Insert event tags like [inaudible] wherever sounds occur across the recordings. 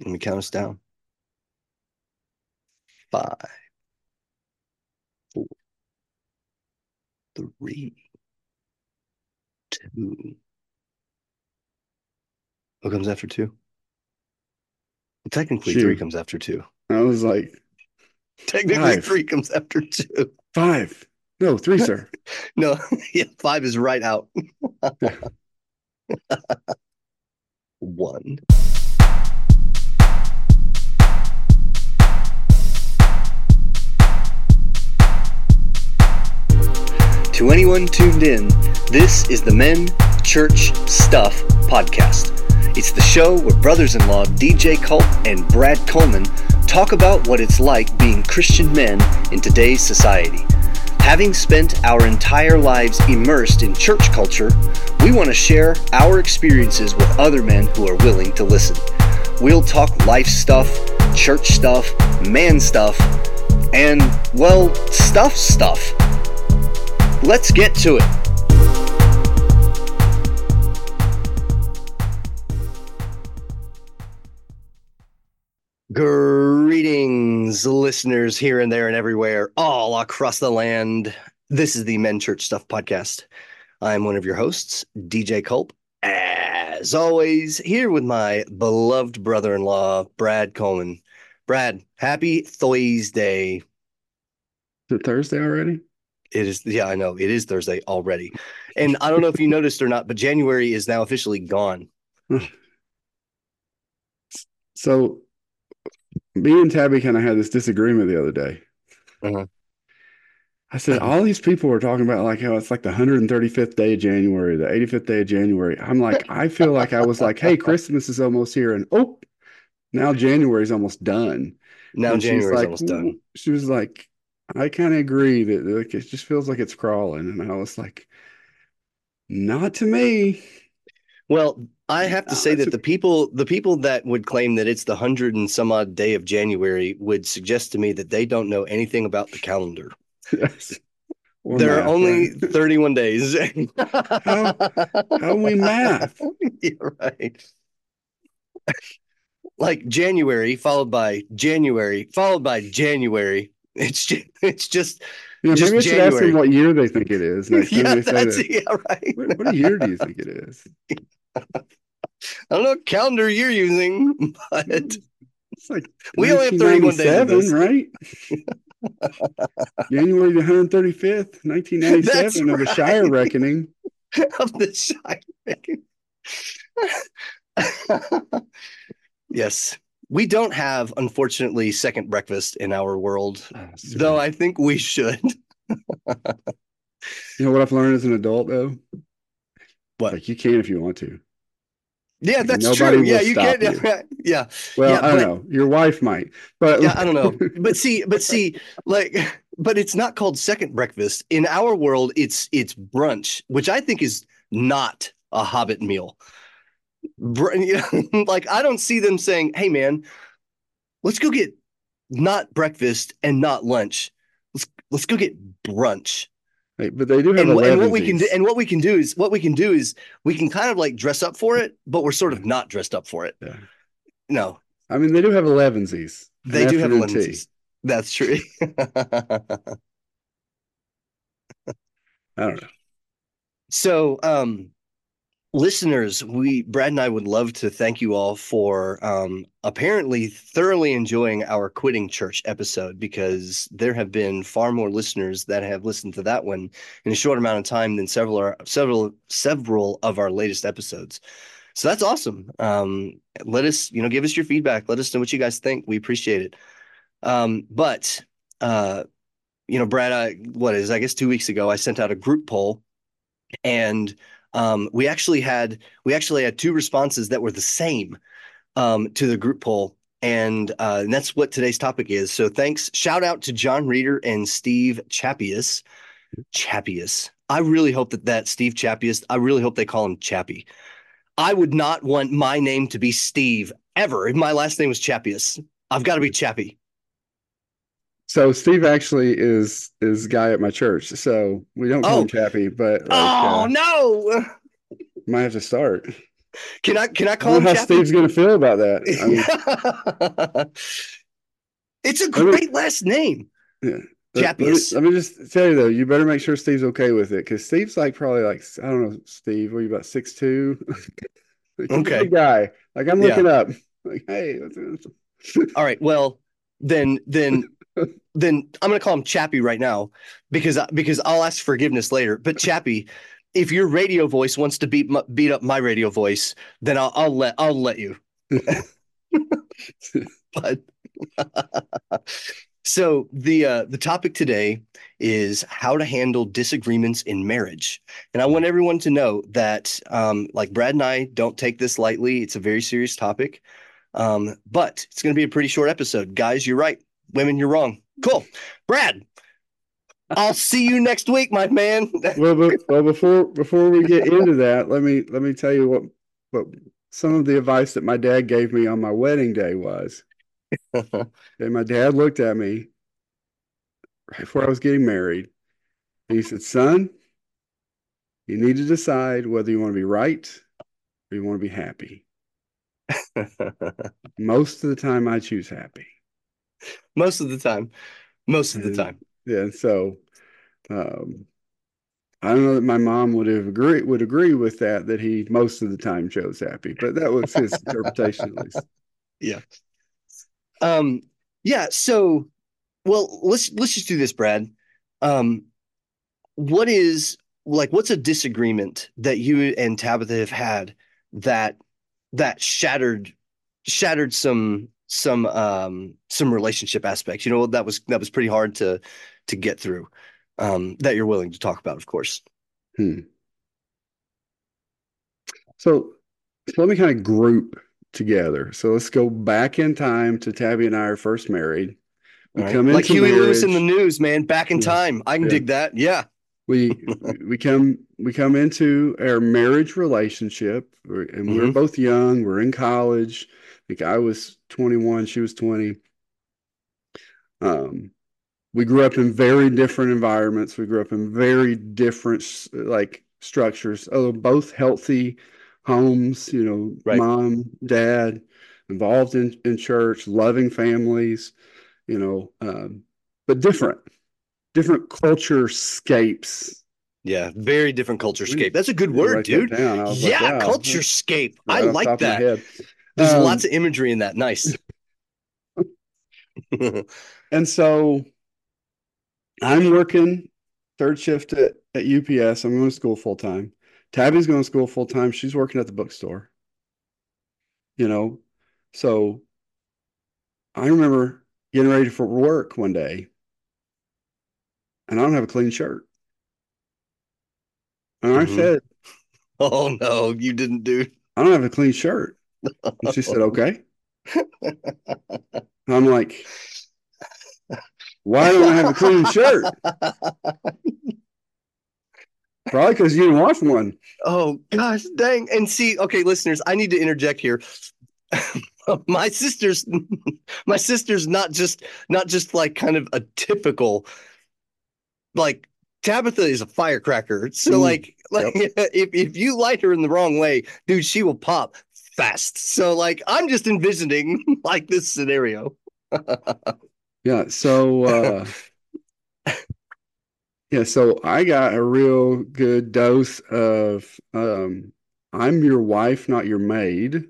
Let me count us down. Five, four, three, two. What comes after two? Well, technically, Shoot. three comes after two. I was like, Technically, Five. three comes after two. five. No, three, sir. [laughs] No, [laughs] yeah, five is right out. [laughs] One. To anyone tuned in, this is the Men Church Stuff podcast. It's the show where brothers in law DJ Culp and Brad Coleman talk about what it's like being Christian men in today's society. Having spent our entire lives immersed in church culture, we want to share our experiences with other men who are willing to listen. We'll talk life stuff, church stuff, man stuff, and, well, stuff stuff. Let's get to it. Greetings, listeners here and there and everywhere, all across the land. This is the Men Church Stuff Podcast. I'm one of your hosts, DJ Culp. As always, here with my beloved brother in law, Brad Coleman. Brad, happy Thursday. Is it Thursday already? It is, yeah, I know. It is Thursday already. And I don't know if you noticed or not, but January is now officially gone. [laughs] So, me and Tabby kind of had this disagreement the other day. Uh-huh. I said, all these people are talking about like how it's like the 135th day of January, the 85th day of January. I'm like, I feel like I was like, hey, Christmas is almost here. And oh, now January's almost done. Now And January's like, almost done. She was like, I kind of agree that like, it just feels like it's crawling. And I was like, not to me. Well, I have to say that the people the people that would claim that it's the hundred and some odd day of January would suggest to me that they don't know anything about the calendar. Yes. Or there are only right? 31 days. How- how we math? [laughs] Yeah, right. like January followed by January followed by January. It's just, it's just Yeah, Just maybe I should ask them what year they think it is. Next [laughs] yeah, that's that. yeah, right. What, what year do you think it is? I don't know what calendar you're using, but hmm. It's like [laughs] We only have 31 days of 1997, right? [laughs] January the 135th, 1997 of the Shire reckoning. of the Shire. Reckoning. yes, we don't have, unfortunately, second breakfast in our world, though I think we should. [laughs] You know what I've learned as an adult though? What? Like you can if you want to. Yeah, Like, that's true. Yeah, you can't. [laughs] Yeah, Well, Yeah, I don't but- know. Your wife might, but yeah, I don't know. [laughs] But see, but see, like, but it's not called second breakfast in our world. It's it's brunch, which I think is not a Hobbit meal. Br- [laughs] you know, like, I don't see them saying, "Hey, man, let's go get not breakfast and not lunch. Let's let's go get brunch." Hey, but they do have And, and what we can do, and what we can do is what we can do is we can kind of like dress up for it, but we're sort of not dressed up for it. Yeah. No, I mean, they do have elevenses. they do have lenses. That's true. [laughs] I don't know. So, um, listeners, we Brad and I would love to thank you all for um, apparently thoroughly enjoying our quitting church episode because there have been far more listeners that have listened to that one in a short amount of time than several several several of our latest episodes. So that's awesome. Um, let us, you know, give us your feedback. Let us know what you guys think. We appreciate it. Um, but uh, you know, Brad, I, what is I guess two weeks ago I sent out a group poll and um, we actually had we actually had two responses that were the same um, to the group poll. And, uh, and that's what today's topic is. So thanks. Shout out to john reeder and steve chappius chappius i really hope that that steve chappius i really hope they call him chappie. I would not want my name to be steve ever. If my last name was chappius i've got to be chappie So Steve actually is is guy at my church. So we don't call Oh. him Chappie, but like, oh uh, no [laughs] might have to start. Can I can I I call don't him how Chappie? Steve's going to feel about that. [laughs] I mean, it's a Let me- great last name. yeah. Let, let me, let me just tell you though, you better make sure Steve's okay with it because Steve's like probably like I don't know, Steve, what are you about six two? [laughs] Okay. guy. Like I'm Yeah. looking up. Like, hey. All right. Well, then then then I'm gonna call him Chappie right now because because I'll ask forgiveness later. But Chappie, if your radio voice wants to beat my, beat up my radio voice, then I'll I'll let I'll let you. [laughs] but [laughs] so the uh, the topic today is how to handle disagreements in marriage, and I want everyone to know that um, like Brad and I don't take this lightly. It's a very serious topic, um, but it's going to be a pretty short episode. Guys, you're right. Women, you're wrong. Cool, Brad. I'll see you next week, my man. [laughs] well, but, well, before before we get into that, let me let me tell you what what some of the advice that my dad gave me on my wedding day was. [laughs] And my dad looked at me right before I was getting married, and he said, "Son, you need to decide whether you want to be right or you want to be happy. [laughs] Most of the time, I choose happy. [laughs] most of the time. Most of the And- time. Yeah, so um, I don't know that my mom would have agree would agree with that that he most of the time chose happy, but that was his [laughs] interpretation at least. Yeah. Um, yeah, so well, let's let's just do this, Brad. Um, what is like what's a disagreement that you and Tabitha have had that that shattered shattered some some um some relationship aspects? You know, that was that was pretty hard to to get through. Um, that you're willing to talk about, of course. Hmm. So, so let me kind of group together. So let's go back in time to Tabby and I are first married. We right? come Like Huey Lewis and the News, man, back in Yeah. time. I can Yeah. dig that. Yeah. we [laughs] we come we come into our marriage relationship we're- and we're Mhm. both young we're in college I think I was 21 she was 20 um we grew up in very different environments we grew up in very different like structures although both healthy homes you know Right. mom dad involved in in church loving families you know um but different different culture scapes Yeah. Very different culture scape. That's a good word, that dude. I like, Yeah, wow, culture scape. I right the like top of my that. There's Um, lots of imagery in that. Nice. [laughs] And so I'm working third shift at, at UPS. I'm going to school full time. Tabby's going to school full time. She's working at the bookstore. You know, so I remember getting ready for work one day and I don't have a clean shirt. And I Mhm. said, [laughs] oh no, you didn't, dude. I don't have a clean shirt. And she said, okay. [laughs] I'm like, why don't I have a clean shirt? [laughs] Probably because you didn't wash one. Oh gosh, dang. And see, okay, listeners, I need to interject here. [laughs] my sister's my sister's not just not just like kind of a typical like Tabitha is a firecracker. So Mm, like like if if you light her in the wrong way, dude, she will pop fast. So like I'm just envisioning [laughs] like this scenario. [laughs] Yeah. So, uh, yeah. So I got a real good dose of, um, I'm your wife, not your maid.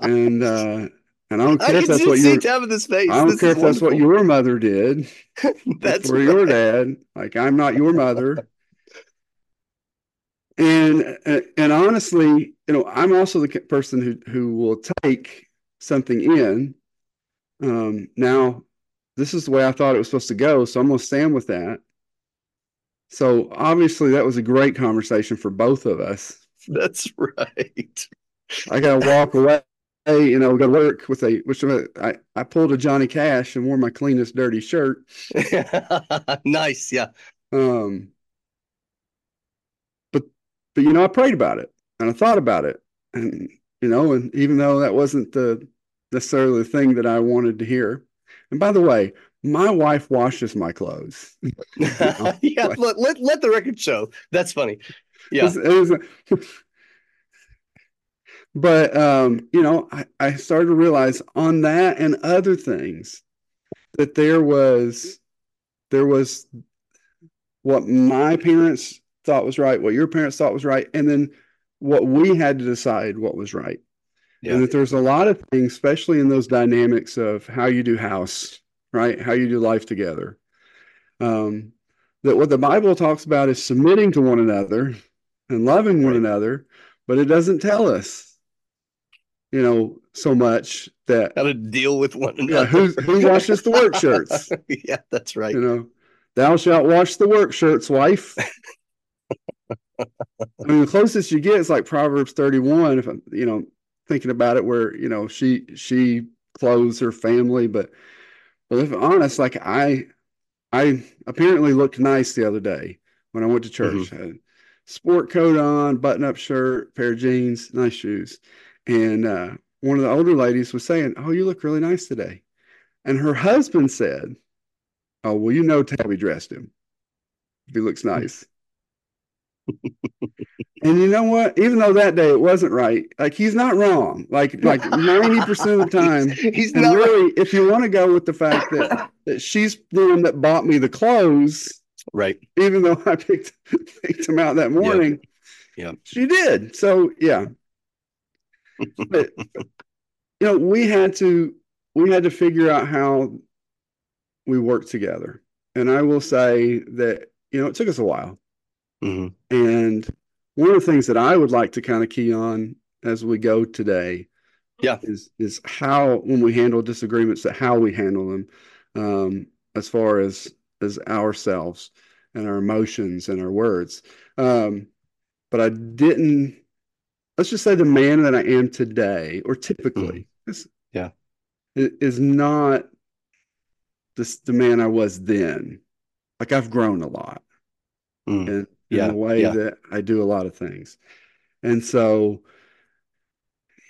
And, uh, and I don't [laughs] I care if that's what Tabitha's face. I don't This care if that's what your mother did That's for your dad. Like I'm not your mother. And and honestly, you know, I'm also the person who who will take something in. Um, now, this is the way I thought it was supposed to go, so I'm gonna stand with that. So obviously, that was a great conversation for both of us. That's right. I gotta walk away, you know, go to work with a which I I pulled a Johnny Cash and wore my cleanest dirty shirt. [laughs] nice, yeah. Um, but you know, I prayed about it and I thought about it, and you know, and even though that wasn't the necessarily the thing that I wanted to hear. And by the way, my wife washes my clothes. [laughs] [laughs] yeah, like, let, let, let the record show. That's funny. Yeah. It was, it was, [laughs] but um, you know, I, I started to realize on that and other things that there was there was what my parents thought was right, what your parents thought was right, and then what we had to decide what was right. Yeah. And that there's a lot of things, especially in those dynamics of how you do house, right? How you do life together. Um, that what the Bible talks about is submitting to one another and loving one another, but it doesn't tell us, you know, so much that how to deal with one another. Yeah, who, who washes the work shirts? [laughs] yeah, that's right. You know, thou shalt wash the work shirts, wife. [laughs] I mean, the closest you get is like Proverbs 31. If I'm, you know, thinking about it, where you know she she clothes her family, but but if I'm honest, like I I apparently looked nice the other day when I went to church. Mm-hmm. sport coat on, button up shirt, pair of jeans, nice shoes, and uh, one of the older ladies was saying, "Oh, you look really nice today," and her husband said, "Oh, well, you know Tabby dressed him. He looks nice." And you know what? Even though that day it wasn't right, like he's not wrong. Like [laughs] like ninety percent of the time, he's, he's not really. If you want to go with the fact that that she's the one that bought me the clothes, right? Even though I picked picked him out that morning, yeah, she did. So yeah, but you know we had to we had to figure out how we work together, and I will say that you know it took us a while Mm-hmm. And one of the things that I would like to kind of key on as we go today, yeah, is is how when we handle disagreements, that how we handle them, um, as far as as ourselves and our emotions and our words. Um, but I didn't. Let's just say the man that I am today, or typically, mm-hmm. is, yeah, is not this the man I was then. Like I've grown a lot. Mm. And in yeah, the way yeah. that I do a lot of things. And so,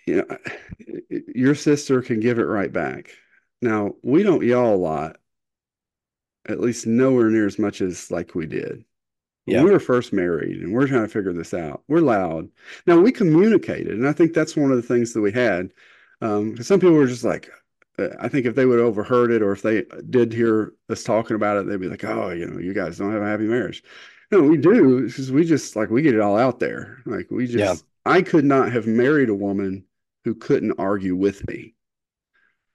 you know, your sister can give it right back. Now, we don't yell a lot, at least nowhere near as much as like we did. Yeah. When we were first married and we're trying to figure this out, we're loud. Now, we communicated, and I think that's one of the things that we had. Um, some people were just like, uh, I think if they would have overheard it or if they did hear us talking about it, they'd be like, oh, you know, you guys don't have a happy marriage. No, we do because we just like we get it all out there. Like we just, yeah. I could not have married a woman who couldn't argue with me.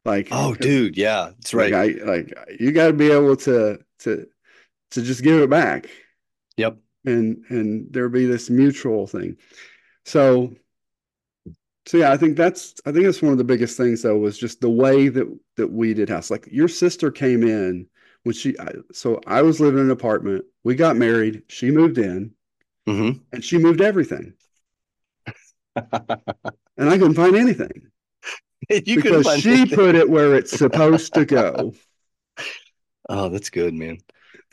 Like, oh, uh, dude, yeah, that's right. Like, I, like you got to be able to to to just give it back. Yep. And and there be this mutual thing. So so yeah, I think that's I think that's one of the biggest things though was just the way that that we did house. Like your sister came in when she I, so I was living in an apartment. We got married. She moved in, mm-hmm. and she moved everything. and I couldn't find anything [laughs] you because she anything. put it where it's supposed to go. [laughs] Oh, that's good, man.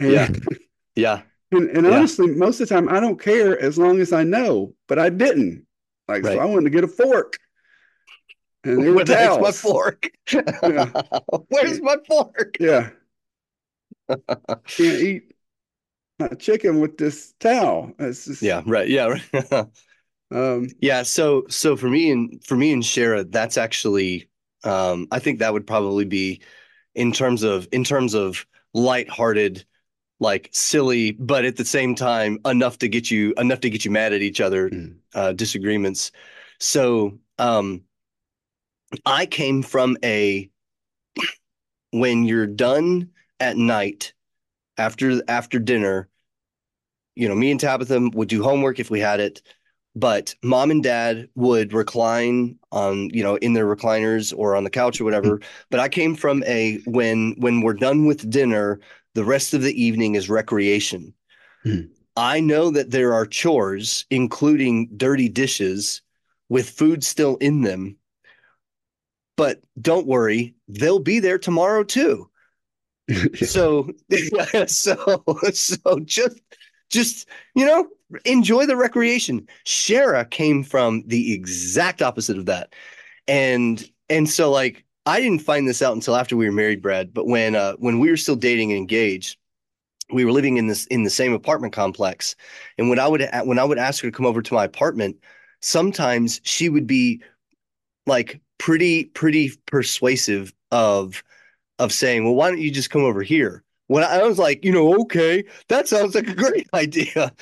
And, yeah, [laughs] yeah. And, and yeah. honestly, most of the time, I don't care as long as I know. But I didn't. Like, right. so I wanted to get a fork. And there Where's my fork? Yeah. Where's my fork? Yeah. [laughs] Can't eat my chicken with this towel. Just, yeah, right. Yeah, right. [laughs] um, yeah. So, so for me and for me and Shara, that's actually, um, I think that would probably be in terms of in terms of lighthearted, like silly, but at the same time enough to get you enough to get you mad at each other, mm. uh, disagreements. So, um, I came from a when you're done at night after after dinner, you know, me and Tabitha would do homework if we had it, but mom and dad would recline on, you know, in their recliners or on the couch or whatever. Mm-hmm. But I came from a when when we're done with dinner, the rest of the evening is recreation. Mm-hmm. I know that there are chores, including dirty dishes with food still in them. But don't worry, they'll be there tomorrow too. [laughs] so [laughs] so so just just you know enjoy the recreation shara came from the exact opposite of that and and so like I didn't find this out until after we were married, Brad. But when uh, when we were still dating and engaged, we were living in this in the same apartment complex. And when I would when I would ask her to come over to my apartment, sometimes she would be like pretty pretty persuasive of of saying, "Well, why don't you just come over here?" When I was like, you know, okay, that sounds like a great [laughs] idea.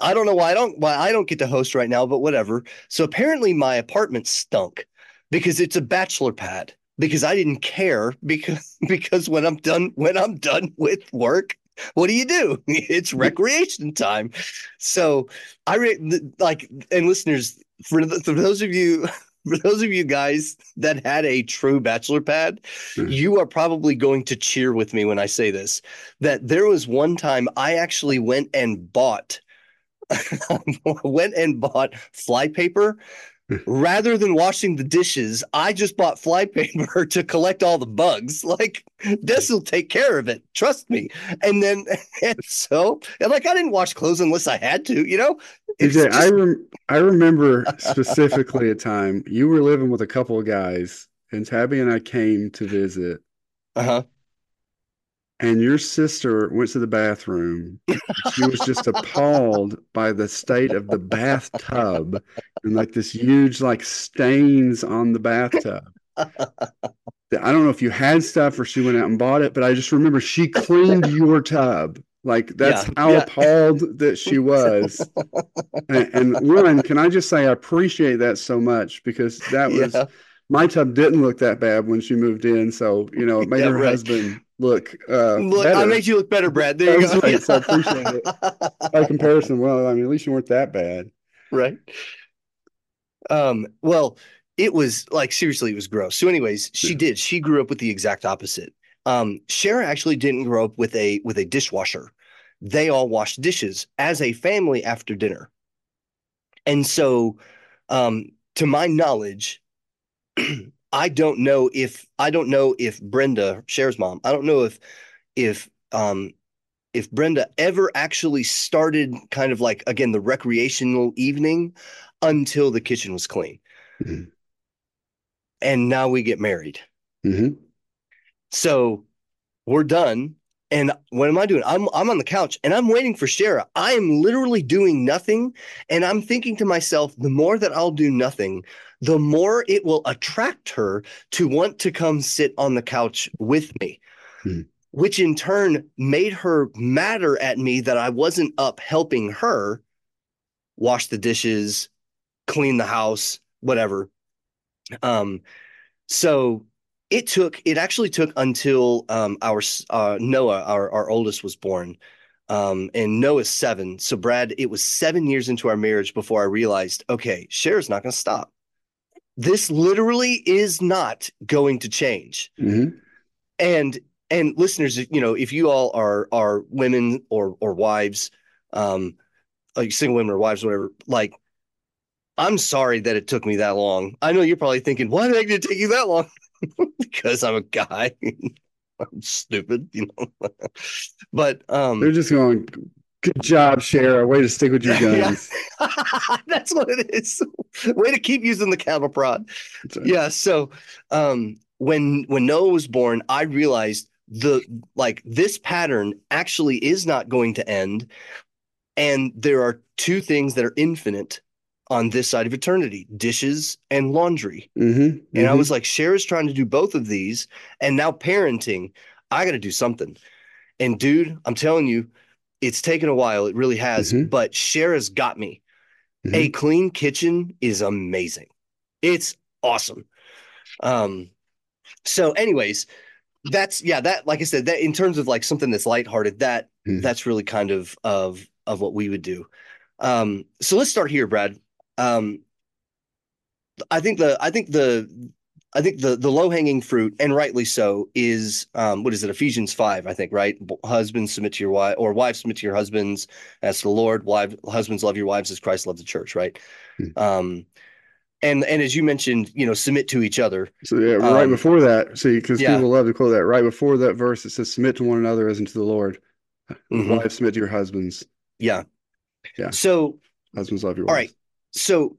I don't know why I don't why I don't get to host right now, but whatever. So apparently my apartment stunk because it's a bachelor pad because I didn't care [laughs] because because when I'm done when I'm done with work, what do you do? [laughs] It's recreation time. So I re- like and listeners for, the, for those of you [laughs] for those of you guys that had a true bachelor pad, you are probably going to cheer with me when I say this. That there was one time I actually went and bought [laughs] went and bought flypaper [laughs] rather than washing the dishes, I just bought flypaper [laughs] to collect all the bugs. [laughs] Like this will take care of it. Trust me. And then and so and like I didn't wash clothes unless I had to, you know? just... I rem- I remember specifically a time you were living with a couple of guys and Tabby and I came to visit. Uh-huh and your sister went to the bathroom. She was just appalled by the state of the bathtub and like this huge like stains on the bathtub. [laughs] I don't know if you had stuff or she went out and bought it, but I just remember she cleaned your tub. Like that's yeah, how yeah. appalled that she was. [laughs] and, and one, can I just say I appreciate that so much because that was yeah. my tub didn't look that bad when she moved in. So you know, it made her right. husband look. Uh, look, better. I made you look better, Brad. There you go. Right, so I [laughs] appreciate it. By comparison, well, I mean, at least you weren't that bad, right? Um. Well, it was like seriously, it was gross. So, anyways, she yeah. did. She grew up with the exact opposite. Um, Shara actually didn't grow up with a with a dishwasher. They all washed dishes as a family after dinner, and so, um, to my knowledge, [clears throat] I don't know if I don't know if Brenda Cher's mom. I don't know if if um if Brenda ever actually started kind of like again the recreational evening until the kitchen was clean. Mm-hmm. And now we get married. Mm-hmm. So we're done. And what am I doing? I'm I'm on the couch and I'm waiting for Shara. I am literally doing nothing. And I'm thinking to myself, the more that I'll do nothing, the more it will attract her to want to come sit on the couch with me. Hmm. Which in turn made her madder at me that I wasn't up helping her wash the dishes, clean the house, whatever. Um, so it took it actually took until um, our uh, Noah, our our oldest, was born. Um, and Noah's seven. So Brad, it was seven years into our marriage before I realized, okay, Cher's not going to stop. This literally is not going to change. Mm-hmm. And and listeners, you know, if you all are are women or or wives, um, like single women or wives, whatever, like I'm sorry that it took me that long. I know you're probably thinking, why did it take you that long? [laughs] because I'm a guy. [laughs] I'm stupid, you know. [laughs] but um they're just going, good job, Shara. Way to stick with your guns. Yeah. That's what it is. Way to keep using the cattle prod. Right. Yeah. So um when when Noah was born, I realized the like this pattern actually is not going to end. And there are two things that are infinite on this side of eternity dishes and laundry. Mm-hmm, and mm-hmm. I was like, Cher's trying to do both of these. And now parenting, I got to do something. And dude, I'm telling you, it's taken a while. It really has. Mm-hmm. But Cher has got me. Mm-hmm. A clean kitchen is amazing. It's awesome. Um, so, anyways, that's yeah, that like I said, that in terms of like something that's lighthearted, that mm-hmm. that's really kind of of of what we would do. Um, so let's start here, Brad. Um, I think the I think the I think the the low hanging fruit, and rightly so, is um, what is it? Ephesians five, I think, right? Husbands submit to your wife, or wives submit to your husbands as to the Lord. Wives, husbands love your wives as Christ loved the church, right? Hmm. Um, and and as you mentioned, you know, submit to each other. So yeah, right um, before that, see, because yeah. people love to quote that. Right before that verse, it says, "Submit to one another as unto the Lord." Mm-hmm. Wives submit to your husbands. Yeah, yeah. So husbands love your wives. All right, so,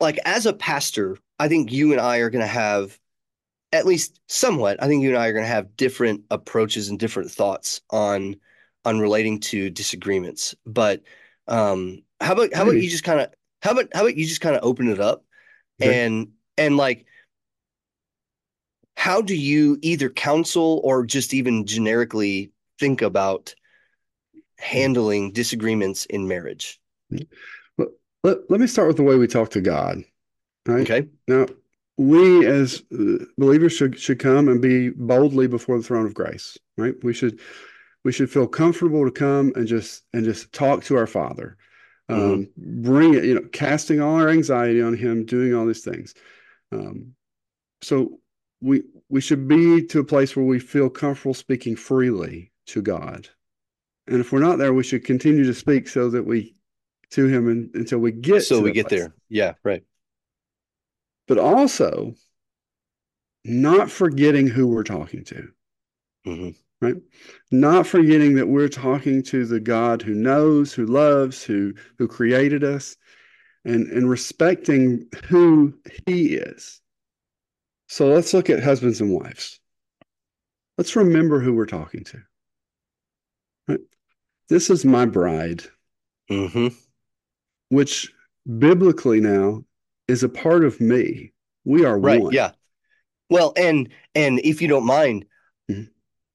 like as a pastor, I think you and I are going to have at least somewhat, I think you and I are going to have different approaches and different thoughts on on relating to disagreements. But um, how about how about you just kind of how about how about you just kind of open it up okay. and and like how do you either counsel or just even generically think about handling disagreements in marriage? Let, let me start with the way we talk to God. Right? Okay. Now, we as uh, believers should should come and be boldly before the throne of grace, right? We should we should feel comfortable to come and just and just talk to our Father. Mm-hmm. Um, bring it, you know, casting all our anxiety on Him, doing all these things. Um, so we we should be to a place where we feel comfortable speaking freely to God. And if we're not there, we should continue to speak so that we to him and, until we get so we get place. there. Yeah, right. But also not forgetting who we're talking to. Mm-hmm. Right? Not forgetting that we're talking to the God who knows, who loves, who who created us, and, and respecting who he is. So let's look at husbands and wives. Let's remember who we're talking to. Right? This is my bride, mm-hmm. Which biblically now is a part of me. We are right, one. Yeah. Well, and and if you don't mind, mm-hmm.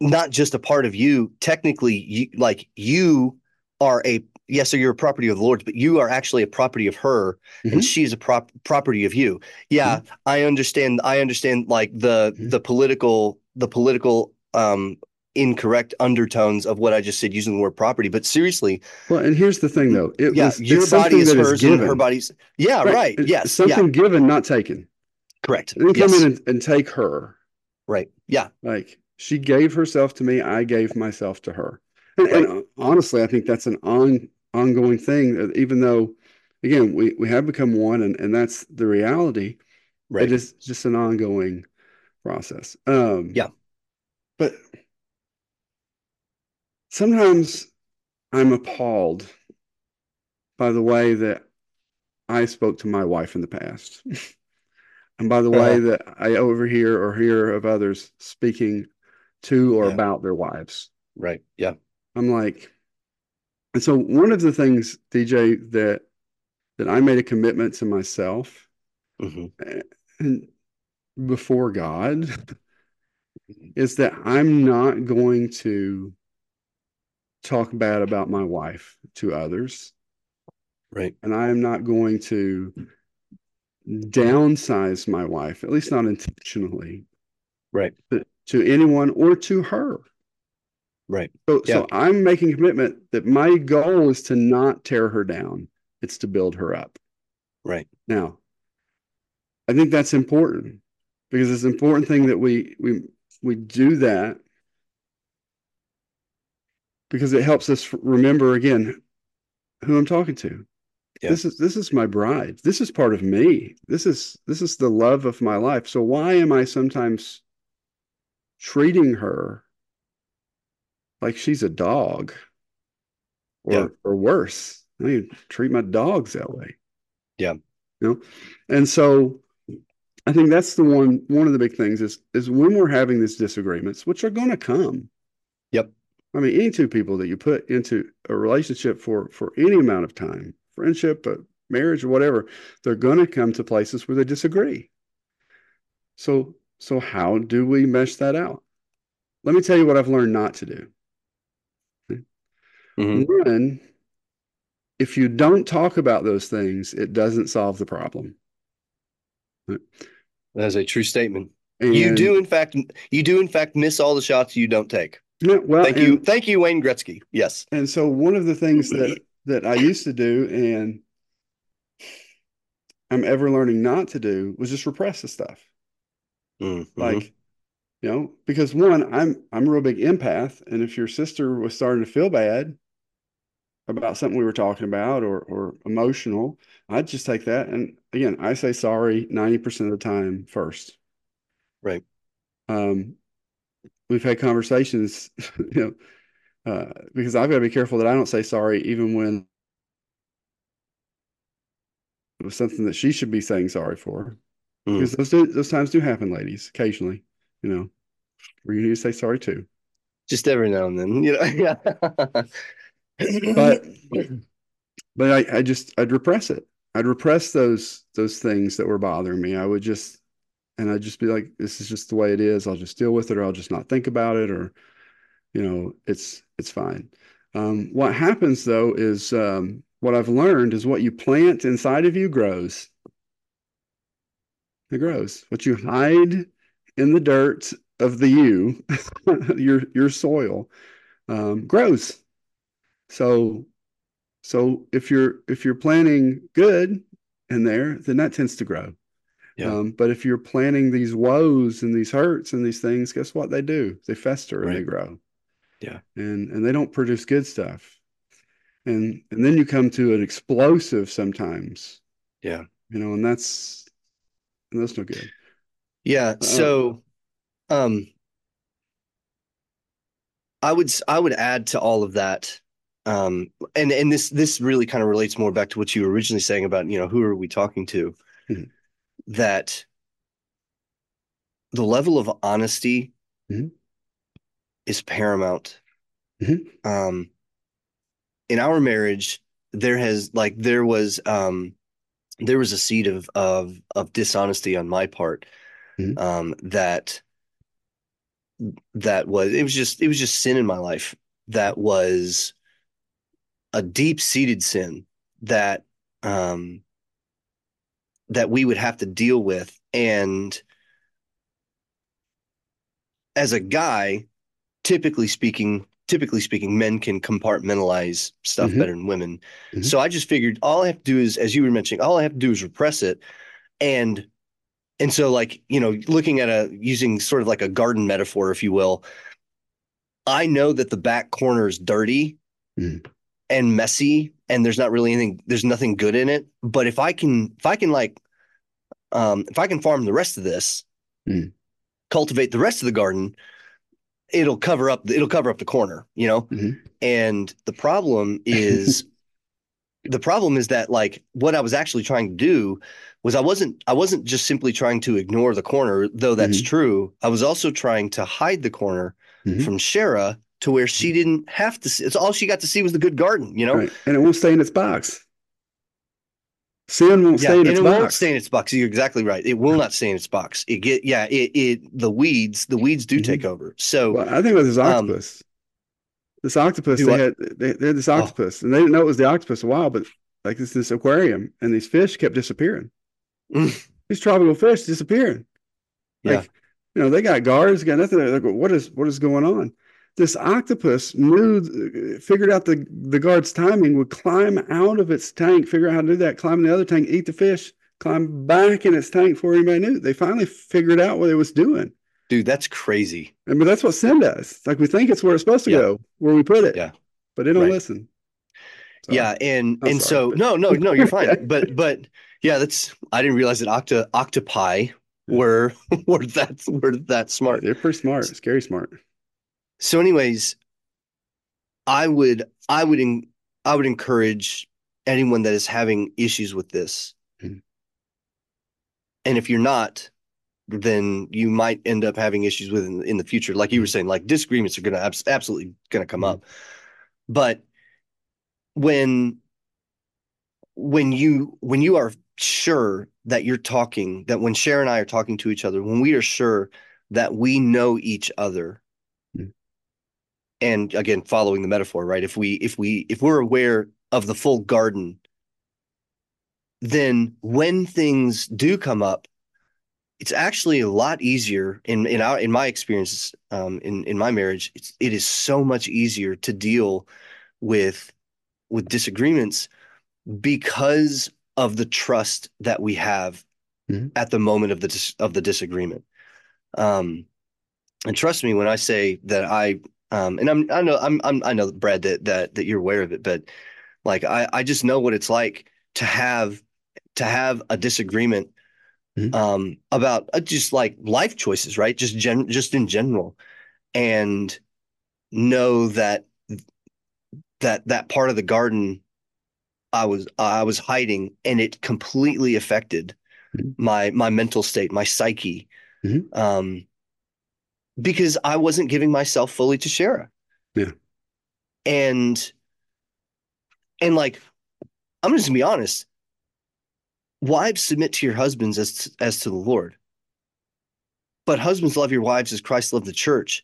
not just a part of you. Technically, you like you are a yes, so you're a property of the Lord, but you are actually a property of her, mm-hmm. and she's a prop property of you. Yeah, mm-hmm. I understand. I understand like the mm-hmm. the political the political um incorrect undertones of what I just said using the word property. But seriously, well, and here's the thing though, it yeah, was, your body is hers is and her body's yeah, right. right. Yes, something yeah. given, not taken. Correct. And then come yes. in and, and take her. Right. Yeah. Like she gave herself to me, I gave myself to her. And, right. and honestly, I think that's an on ongoing thing, even though, again, we, we have become one and, and that's the reality. Right. It is just an ongoing process. Um, yeah. But sometimes I'm appalled by the way that I spoke to my wife in the past. [laughs] and by the way uh, that I overhear or hear of others speaking to or yeah. about their wives. Right. Yeah. I'm like, and so one of the things, DJ, that that I made a commitment to myself mm-hmm. and before God [laughs] is that I'm not going to talk bad about my wife to others. Right. And I am not going to downsize my wife, at least not intentionally. Right. To, to anyone or to her. Right. So, yeah. so I'm making a commitment that my goal is to not tear her down. It's to build her up. Right. Now, I think that's important because it's an important thing that we we we do that because it helps us remember again who I'm talking to. Yeah. This is this is my bride. This is part of me. This is this is the love of my life. So why am I sometimes treating her like she's a dog or yeah. or worse. I mean, treat my dogs that way. Yeah. You know? And so I think that's the one one of the big things is is when we're having these disagreements, which are going to come. Yep. I mean, any two people that you put into a relationship for for any amount of time, friendship, uh, marriage, or whatever, they're going to come to places where they disagree. So so how do we mesh that out? Let me tell you what I've learned not to do. Mm-hmm. One, if you don't talk about those things, it doesn't solve the problem. That is a true statement. And, you do, in fact, you do in fact miss all the shots you don't take. Yeah, well, thank and, you, thank you, Wayne Gretzky. Yes. And so one of the things that that I used to do, and I'm ever learning not to do, was just repress the stuff. Mm-hmm. Like you know because one i'm i'm a real big empath and if your sister was starting to feel bad about something we were talking about or or emotional, I'd just take that and again, I say sorry 90% of the time first. Right. Um we've had conversations, [laughs] you know, uh, because I've got to be careful that I don't say sorry even when it was something that she should be saying sorry for. Mm. because those do, those times do happen, ladies, occasionally. You know, where you need to say sorry too. Just every now and then, [laughs] you know. Yeah. But but I, I just I'd repress it. I'd repress those those things that were bothering me. I would just and I'd just be like, this is just the way it is. I'll just deal with it, or I'll just not think about it, or you know, it's it's fine. Um, what happens though is um, what I've learned is what you plant inside of you grows. It grows. What you hide in the dirt of the you, [laughs] your your soil, um, grows. So so if you're if you're planting good in there, then that tends to grow. Yeah. Um, but if you're planting these woes and these hurts and these things, guess what they do? They fester and they grow. Yeah. And and they don't produce good stuff. And and then you come to an explosive sometimes, Yeah. you know, and that's and that's no good. Yeah. Uh, So, um, I would I would add to all of that, um, and and this this really kind of relates more back to what you were originally saying about, you know, who are we talking to? Mhm. That the level of honesty Mhm. is paramount. Mhm. Um, in our marriage, there has like there was um there was a seed of of of dishonesty on my part Mhm. um that that was it was just it was just sin in my life that was a deep-seated sin that um that we would have to deal with and as a guy typically speaking typically speaking men can compartmentalize stuff Mhm. better than women Mhm. so i just figured all i have to do is as you were mentioning all i have to do is repress it and and so like you know looking at a using sort of like a garden metaphor if you will i know that the back corner is dirty Mhm. And messy and there's not really anything there's nothing good in it but if i can if i can like um if i can farm the rest of this Mhm. cultivate the rest of the garden it'll cover up it'll cover up the corner you know Mhm. and the problem is [laughs] the problem is that like what I was actually trying to do was I wasn't I wasn't just simply trying to ignore the corner, though that's Mhm. true. I was also trying to hide the corner Mhm. from Shara to where she didn't have to see. It's all she got to see was the good garden, you know? Right. And it won't stay in its box. Sin won't Yeah, stay in and its it box. won't stay in its box. You're exactly right. It will not stay in its box. It get yeah, it it the weeds, the weeds do Mhm. take over. So Well, I think about this Um, octopus. this octopus, they had they, they had this Oh. octopus, and they didn't know it was the octopus a while, but like this this aquarium, and these fish kept disappearing. Mm. These tropical fish disappearing. Yeah. You know, they got guards, got nothing. They're like, what is what is going on? This octopus knew, figured out the the guard's timing, would climb out of its tank, figure out how to do that, climb in the other tank, eat the fish, climb back in its tank before anybody knew. They finally figured out what it was doing. dude, that's crazy. And but that's what sin does. Like we think it's where it's supposed to Yeah. go, where we put it. Yeah. But it don't Right. listen. So, Yeah, and I'm and sorry, so but- no, no, no, you're fine. [laughs] But but yeah, that's I didn't realize that octa octopi were [laughs] were that were that smart. They're pretty smart, scary smart. So, anyways, I would I would en- I would encourage anyone that is having issues with this, Mhm. and if you're not, then you might end up having issues with in, in the future. Like you were saying, like disagreements are going to abs- absolutely going to come Mhm. up, but when when you when you are sure that you're talking that when Cher and I are talking to each other, when we are sure that we know each other. And again following the metaphor, right? If we if we if we're aware of the full garden, then when things do come up, it's actually a lot easier in in our in my experiences um, in in my marriage. It's it is so much easier to deal with with disagreements because of the trust that we have Mhm. at the moment of the dis- of the disagreement. Um, and trust me when I say that I um, and I'm I know I'm, I'm I know Brad that that that you're aware of it, but like I I just know what it's like to have to have a disagreement Mhm. um, about uh, just like life choices, right? Just gen just in general, and know that that that part of the garden I was I was hiding and it completely affected my my mental state, my psyche, Mhm. um, because I wasn't giving myself fully to Shara. Yeah. And and like, I'm just gonna be honest. Wives submit to your husbands as as to the Lord. But husbands love your wives as Christ loved the church.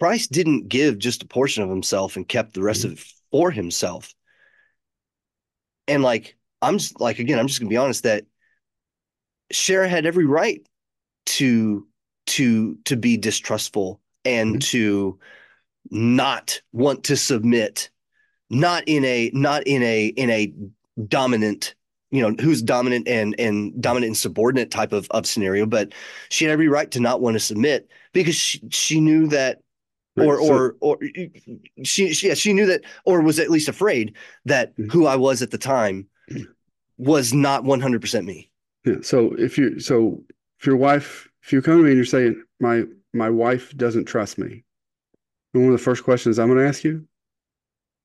Christ didn't give just a portion of himself and kept the rest of it for himself. And like, I'm just like, again, I'm just gonna be honest that Shara had every right to to to be distrustful and Mhm. to not want to submit, not in a not in a in a dominant, you know, who's dominant and and dominant and subordinate type of of scenario, but she had every right to not want to submit because she she knew that or Right, so- or or she, she yeah, she knew that or was at least afraid that Mhm. who I was at the time [clears throat] was not 100% me. Yeah. So if you so if your wife if you come to me and you're saying my my wife doesn't trust me, one of the first questions I'm going to ask you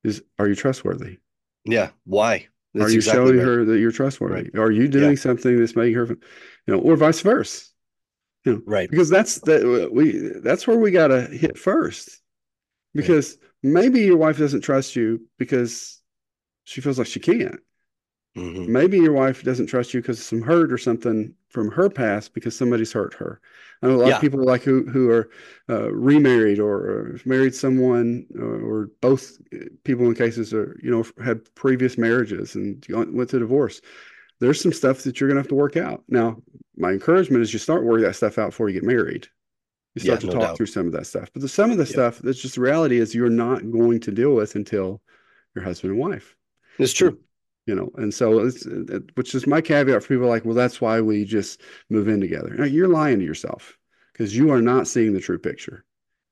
is Are you trustworthy? Yeah, why? Are you exactly showing right. her that you're trustworthy? Are you doing something that's making her, you know, or vice versa? You know, Right. because that's that we that's where we got to hit first. Because maybe your wife doesn't trust you because she feels like she can't. Mhm. Maybe your wife doesn't trust you because of some hurt or something from her past because somebody's hurt her. I know a lot Yeah. of people like who who are uh, remarried or, or married someone or, or both people in cases are you know had previous marriages and went to divorce. There's some stuff that you're gonna have to work out. Now, my encouragement is you start working that stuff out before you get married. You start Yeah, to no talk doubt. through some of that stuff. But the, some of the Yep. stuff that's just the reality is you're not going to deal with until your husband and wife It's true. You know and so it's uh, it, which is my caveat for people like well that's why we just move in together no, you're lying to yourself because you are not seeing the true picture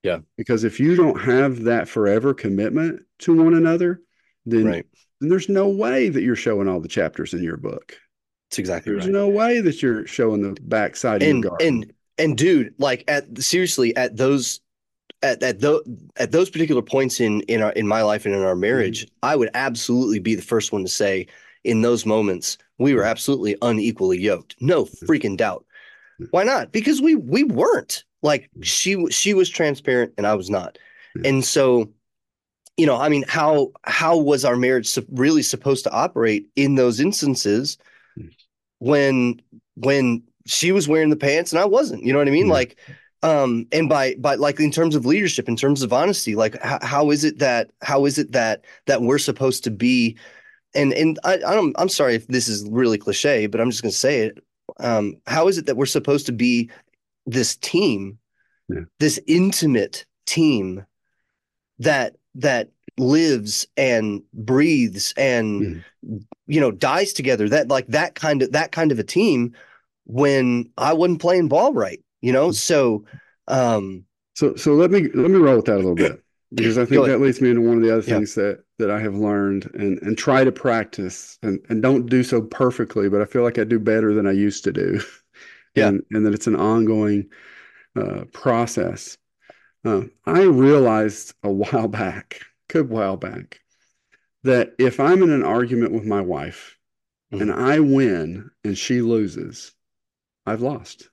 Yeah. because if you don't have that forever commitment to one another then, Right. then there's no way that you're showing all the chapters in your book It's exactly there's right. no way that you're showing the backside of and your garden and and dude, like at seriously at those at at those at those particular points in in our in my life and in our mm-hmm. marriage, I would absolutely be the first one to say in those moments we were absolutely unequally yoked. No mm-hmm. freaking doubt. Mm-hmm. Why not? Because we we weren't. Like she she was transparent and I was not. And so you know, I mean, how how was our marriage really supposed to operate in those instances Mm. when when she was wearing the pants and I wasn't? You know what I mean? Like, um, and by by like in terms of leadership, in terms of honesty, like how, how is it that how is it that that we're supposed to be? And and I, I don't I'm sorry if this is really cliche, but I'm just gonna say it. Um, how is it that we're supposed to be this team, Yeah. this intimate team that that lives and breathes and you know dies together that like that kind of that kind of a team when I wasn't playing ball right you know so um So so let me let me roll with that a little bit [clears throat] because I think that leads me into one of the other Yeah. things that that I have learned and and try to practice and and don't do so perfectly, but I feel like I do better than I used to do. Yeah. And and that it's an ongoing uh, process. Uh, I realized a while back, good while back, that if I'm in an argument with my wife and Mhm. I win and she loses, I've lost.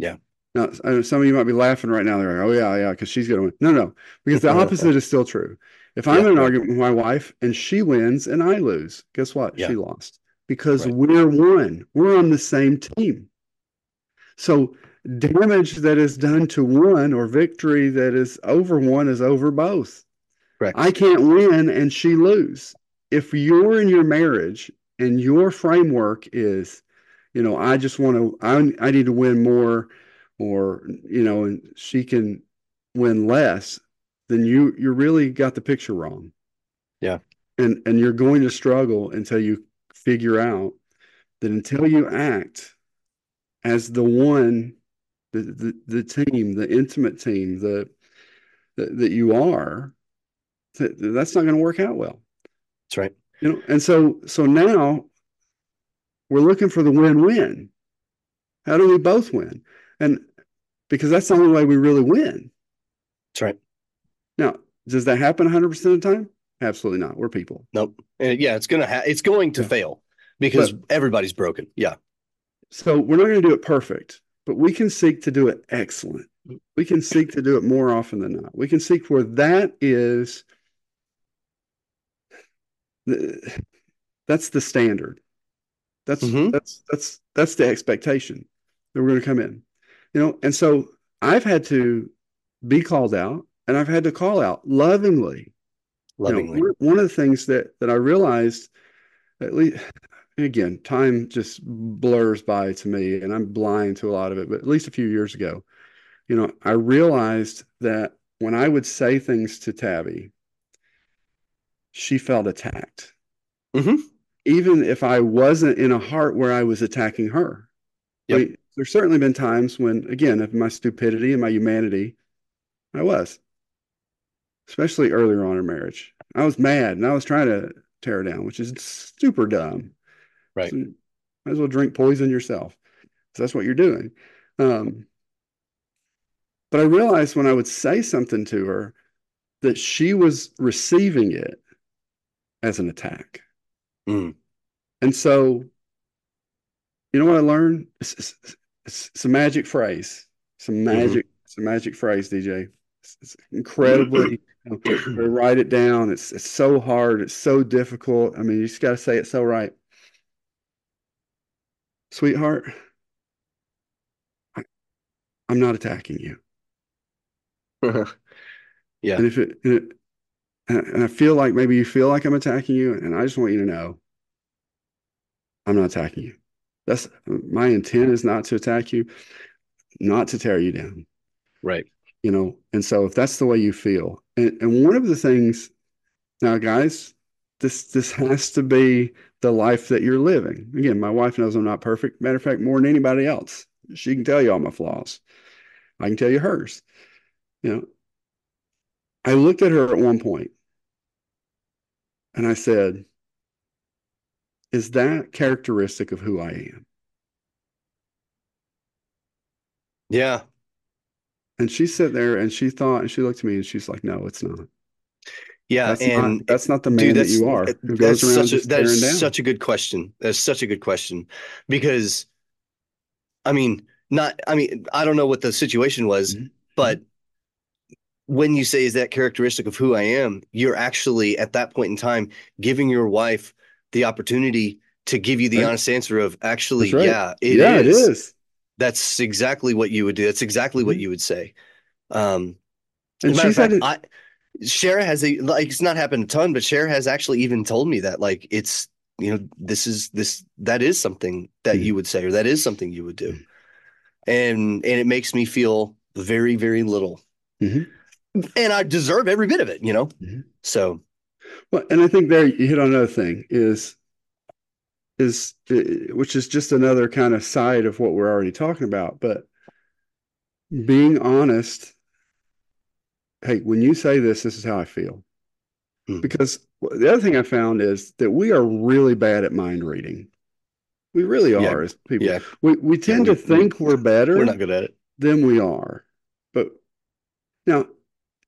Yeah. Now, some of you might be laughing right now. They're like, oh, yeah, yeah, because she's going to win. No, no, because the [laughs] opposite is still true. If I'm Yeah, in an argument with my wife and she wins and I lose, guess what? Yeah. She lost because Right. we're one. We're on the same team. So damage that is done to one or victory that is over one is over both. Correct. I can't win and she lose. If you're in your marriage and your framework is, you know, I just want to, I, I need to win more, or you know, and she can win less, then you you really got the picture wrong. Yeah. And and you're going to struggle until you figure out that until you act as the one, the the, the team, the intimate team, the, the that you are, that, that's not going to work out well. that's right You know, and so so now we're looking for the win-win. How do we both win? And because that's the only way we really win. that's right Now, does that happen 100% of the time? Absolutely not. We're people. nope and yeah it's gonna ha- it's going to Yeah. fail because everybody's broken yeah so we're not going to do it perfect, but we can seek to do it excellent. We can seek to do it more often than not. We can seek where that is the, that's the standard. That's mm-hmm. that's that's that's the expectation that we're going to come in. You know, and so I've had to be called out and I've had to call out lovingly. Lovingly. You know, one of the things that that I realized at least again, time just blurs by to me and I'm blind to a lot of it, but at least a few years ago, you know, I realized that when I would say things to Tabby, she felt attacked. Mm-hmm. Even if I wasn't in a heart where I was attacking her. Yep. I mean, there's certainly been times when, again, of my stupidity and my humanity, I was, especially earlier on in marriage. I was mad and I was trying to tear her down, which is super dumb. Right. So might as well drink poison yourself. So that's what you're doing. Um, but I realized when I would say something to her that she was receiving it as an attack. Mm. And so, you know what I learned? It's, it's, it's, a magic phrase. It's a magic, mm-hmm. it's a magic phrase, DJ. It's, it's incredibly. [clears throat] you know, write it down. It's it's so hard. It's so difficult. I mean, you just got to say it so right. Sweetheart, I, I'm not attacking you. [laughs] yeah. And if it, and it and I feel like maybe you feel like I'm attacking you, and I just want you to know I'm not attacking you. That's my intent is not to attack you, not to tear you down. Right. You know, and so if that's the way you feel, and, and one of the things now, guys, this this has to be the life that you're living. Again, my wife knows I'm not perfect. Matter of fact, more than anybody else. She can tell you all my flaws. I can tell you hers. You know, I looked at her at one point and I said, Is that characteristic of who I am? Yeah. And she sat there and she thought, and she looked at me and she's like, No, it's not. Yeah, that's and not, that's not the man dude, that you are. Who goes around such a, that is down. such a good question. That's such a good question because, I mean, not. I mean, I don't know what the situation was, mm-hmm. but when you say is that characteristic of who I am, you're actually at that point in time giving your wife the opportunity to give you the right. honest answer of actually, right. yeah, it yeah, is. it is. That's exactly what you would do. That's exactly mm-hmm. what you would say. Um, and she said, fact, I, Shara has a like it's not happened a ton, but Shara has actually even told me that like it's you know this is this that is something that mm-hmm. you would say or that is something you would do, mm-hmm. and and it makes me feel very very little. Mm-hmm and I deserve every bit of it, you know? Mm-hmm. So, well, and I think there you hit on another thing is, is, which is just another kind of side of what we're already talking about, but being honest. Hey, when you say this, this is how I feel. Mm. Because the other thing I found is that we are really bad at mind reading. We really are yeah. as people. Yeah. We, we tend yeah, we, to think we, are better. We're not good at it. Than we are. But now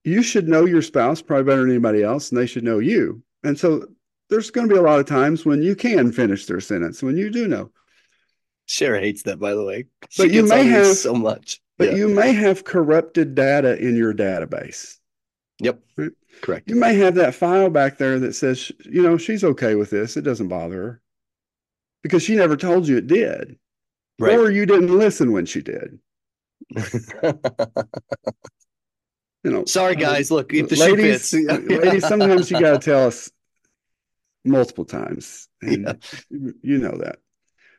you should know your spouse probably better than anybody else, and they should know you. And so there's going to be a lot of times when you can finish their sentence when you do know. Shara hates that, by the way. She but you may have so much. But yeah. you may have corrupted data in your database. Yep. Right? Correct. You may have that file back there that says, you know, she's okay with this. It doesn't bother her because she never told you it did. Right. Or you didn't listen when she did. [laughs] you know, sorry guys. Uh, look, if the ladies, shoe fits, ladies, sometimes you got to tell us multiple times, [laughs] and yeah. you know that.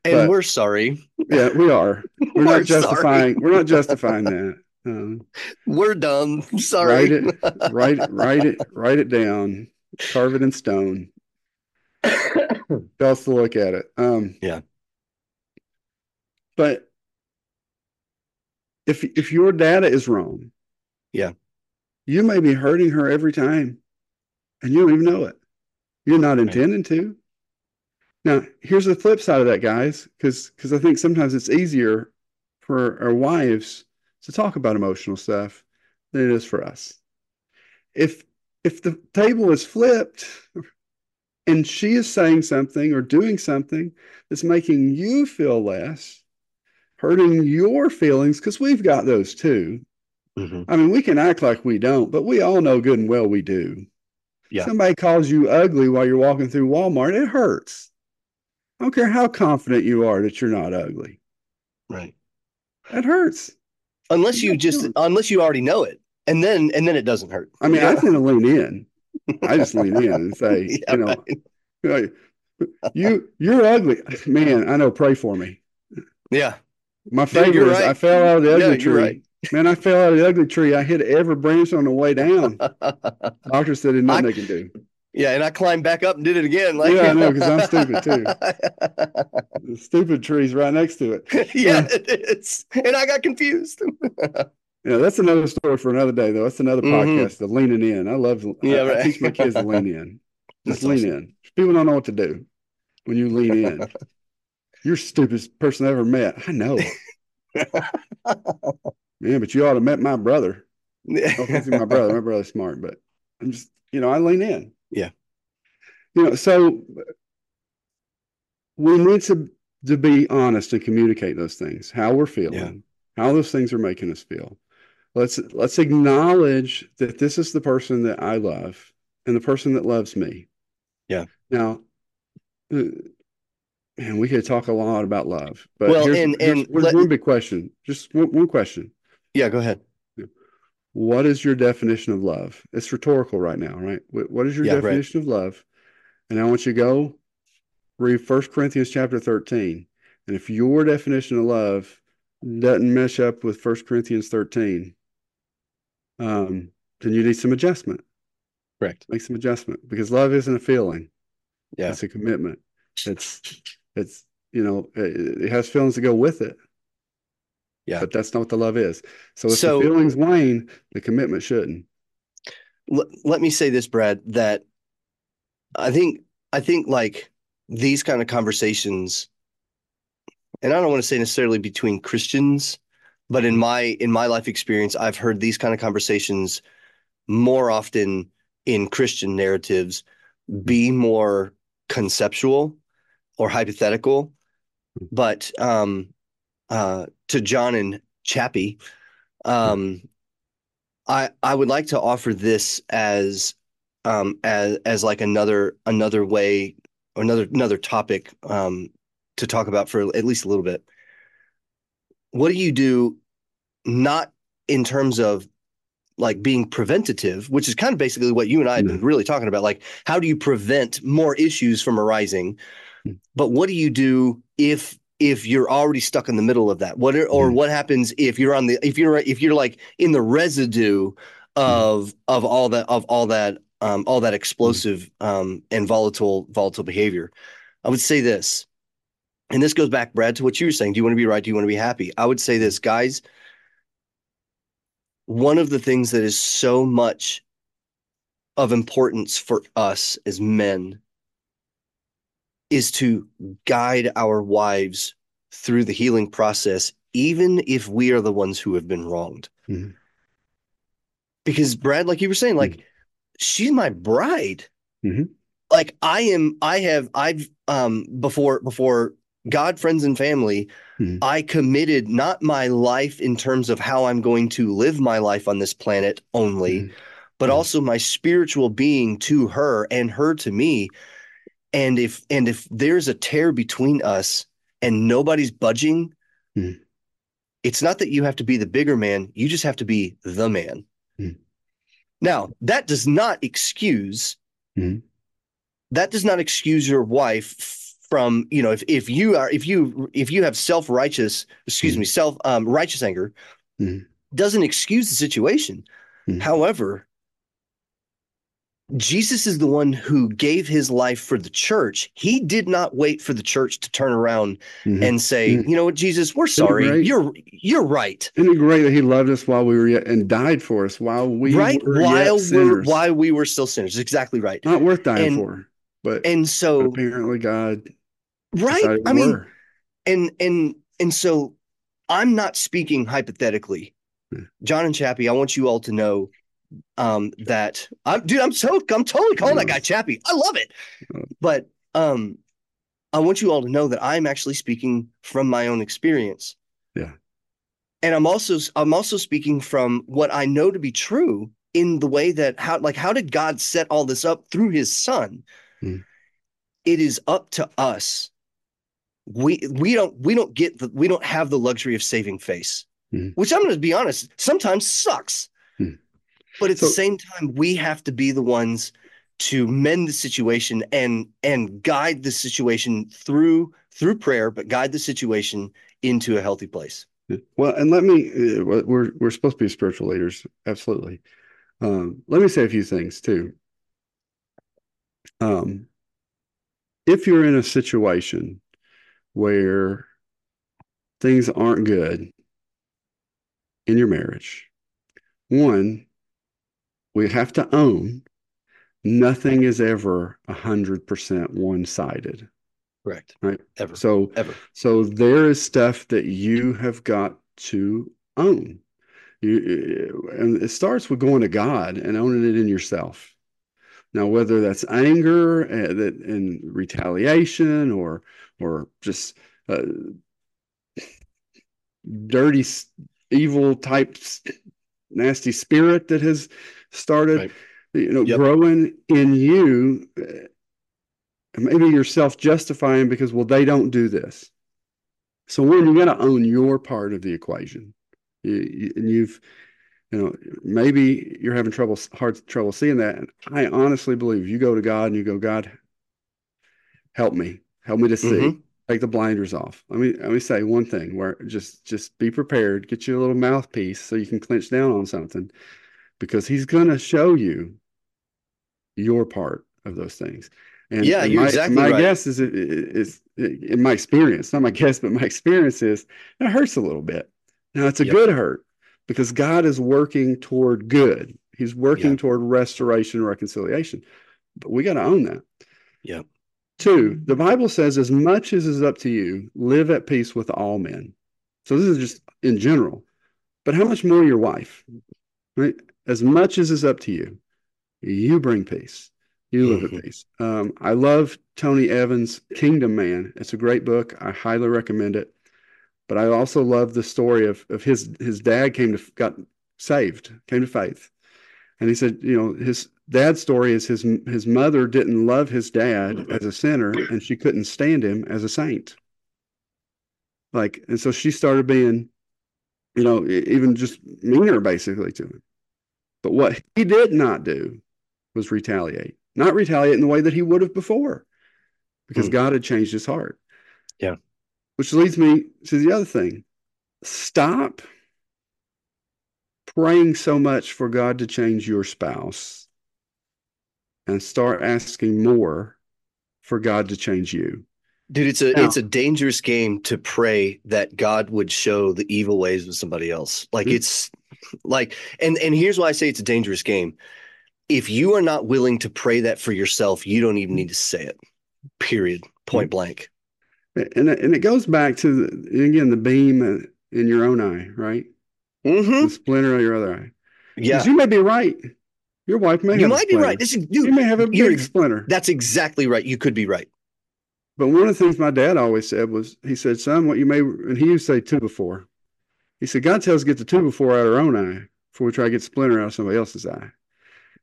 And but, we're sorry. Yeah, we are. We're, [laughs] we're not justifying. Sorry. We're not justifying that. Um, we're dumb. Sorry. Write it. [laughs] write it. Write it. Write it down. Carve it in stone. Tell us to look at it. Um, yeah. But if if your data is wrong, yeah, you may be hurting her every time and you don't even know it. You're not intending to. Now, here's the flip side of that, guys, because because I think sometimes it's easier for our wives to talk about emotional stuff than it is for us. If if the table is flipped and she is saying something or doing something that's making you feel less, hurting your feelings because we've got those too. Mhm. I mean, we can act like we don't, but we all know good and well we do. Yeah. Somebody calls you ugly while you're walking through Walmart, it hurts. I don't care how confident you are that you're not ugly. Right. It hurts. Unless you Yeah, just unless you already know it. And then and then it doesn't hurt. I mean, Yeah. I tend to lean in. [laughs] I just lean in and say, Yeah, you know, right. you you're ugly. Man, I know, pray for me. Yeah. My favorite is right. I fell out of the Yeah, ugly you're tree. right. Man, I fell out of the ugly tree. I hit every branch on the way down. [laughs] Doctor said there's nothing I- they can do. yeah, and I climbed back up and did it again. Like Yeah, I know, 'cause I'm stupid, too. [laughs] The stupid tree's right next to it. [laughs] yeah, it is. And I got confused. Yeah, that's another story for another day, though. That's another Mhm. podcast, the leaning in. I love Yeah, I, I teach my kids to lean in. Just That's lean awesome. in. People don't know what to do when you lean in. You're the stupidest person I ever met. I know. Yeah, but you ought to have met my brother. To my brother. My brother's smart, but I'm just, you know, I lean in. Yeah. You know, so we need to to be honest and communicate those things, how we're feeling, how those things are making us feel. Let's let's acknowledge that this is the person that I love and the person that loves me. Yeah. Now, uh, man, we could talk a lot about love, but Well, here's, and- here's- and here's let- one big question. Just one, one question. Yeah, go ahead. What is your definition of love? It's rhetorical right now, right? What is your Yeah, right. definition of love? And I want you to go read 1 Corinthians chapter 13. And if your definition of love doesn't mesh up with 1 Corinthians 13, um, then you need some adjustment. Correct. Make some adjustment because love isn't a feeling. Yeah. It's a commitment. It's, it's, you know, it, it has feelings to go with it. Yeah. But that's not what the love is. So if So- the feelings wane, the commitment shouldn't. L- let me say this, Brad, that I think I think like these kind of conversations, and I don't want to say necessarily between Christians, but in mm-hmm. my in my life experience, I've heard these kind of conversations more often in Christian narratives mm-hmm. be more conceptual or hypothetical. Mm-hmm. But um, uh, to John and Chappie, um, I I would like to offer this as um as as like another another way or another another topic um to talk about for at least a little bit. What do you do not in terms of like being preventative, which is kind of basically what you and I have been really talking about like how do you prevent more issues from arising? Mm. But what do you do if if you're already stuck in the middle of that? What are, or Mm. what happens if you're on the if you're if you're like in the residue of of all that of all that um, all that explosive um, and volatile volatile behavior. I would say this, and this goes back, Brad, to what you were saying. Do you want to be right? Do you want to be happy? I would say this, guys. One of the things that is so much of importance for us as men is to guide our wives through the healing process, even if we are the ones who have been wronged. Mhm. Because Brad, like you were saying, like she's my bride. Mhm. Like I am, I have, I've um before before God, friends, and family, Mhm. I committed not my life in terms of how I'm going to live my life on this planet only, Mhm. but Mhm. also my spiritual being to her and her to me. And if and if there's a tear between us and nobody's budging, Mhm. it's not that you have to be the bigger man, you just have to be the man. Mhm. Now, that does not excuse Mhm. that does not excuse your wife from, you know, if if you are if you if you have self-righteous, excuse Mhm. me, self um righteous anger, Mhm. doesn't excuse the situation. Mhm. However, Jesus is the one who gave his life for the church. He did not wait for the church to turn around Mhm. and say, Mhm. "You know what, Jesus, we're sorry. You're you're right." Isn't it great that he loved us while we were yet and died for us while we right were while we're while we were still sinners. Exactly right. Not worth dying and- for, but, And so apparently God right, I mean, were. and and and so I'm not speaking hypothetically. Hmm. John and Chappie, I want you all to know um that I'm dude, I'm so I'm totally calling that guy Chappie. I love it. Oh. But um I want you all to know that I'm actually speaking from my own experience. Yeah. And I'm also I'm also speaking from what I know to be true in the way that how like how did God set all this up through his son? Mm. It is up to us. We we don't we don't get the we don't have the luxury of saving face, Mm. which I'm going to be honest, sometimes sucks. But at So- the same time, we have to be the ones to mend the situation and and guide the situation through through prayer, but guide the situation into a healthy place. Well, and let me, uh, we're, we're supposed to be spiritual leaders. Absolutely. Um, let me say a few things too. Um, if you're in a situation where things aren't good in your marriage, one, we have to own nothing is ever a hundred percent one-sided. Correct. Right. Ever. So, Ever. so there is stuff that you have got to own. You, and it starts with going to God and owning it in yourself. Now, whether that's anger uh, that and retaliation or or just uh, dirty, evil type, nasty spirit that has started, Right. you know, Yep. growing in you. uh, maybe you're self-justifying because well they don't do this so when you got to own your part of the equation you, you, and you've you know maybe you're having trouble hard trouble seeing that and i honestly believe you go to god and you go god help me help me to see Mhm. take the blinders off let me let me say one thing where just just be prepared get you a little mouthpiece so you can clench down on something because he's going to show you your part of those things and, Yeah, and my, exactly my right. guess is, it, is in my experience, not my [laughs] guess, but my experience is it hurts a little bit. Now it's a Yep. good hurt because God is working toward good. He's working Yeah. toward restoration and reconciliation. But we got to own that. Yep. Two, the Bible says, as much as is up to you, live at peace with all men. So this is just in general. But how much more your wife? Right? As much as is up to you, you bring peace. You live Mhm. at peace. Um, I love Tony Evans' Kingdom Man. It's a great book. I highly recommend it. But I also love the story of of his his dad came to got saved, came to faith, and he said, you know, his dad's story is his his mother didn't love his dad as a sinner, and she couldn't stand him as a saint. Like, and so she started being, you know, even just meaner basically to him. But what he did not do was retaliate, not retaliate in the way that he would have before, because Hmm. God had changed his heart. Yeah. Which leads me to the other thing stop praying so much for God to change your spouse and start asking more for God to change you. Dude, it's a Now- it's a dangerous game to pray that God would show the evil ways of somebody else. Like Mhm. it's like and and here's why I say it's a dangerous game. If you are not willing to pray that for yourself, you don't even need to say it. Period. Point blank. And, and it goes back to, the, again, the beam in your own eye, right? Mm-hmm. The splinter of your other eye. Yeah. you may be right. Your wife may You have a might be right. This is You may have a big splinter. that's exactly right. You could be right. But one of the things my dad always said was, he said, son, what you may, and he used to say two before. He said, God tells us to get the two before out of our own eye before we try to get splinter out of somebody else's eye.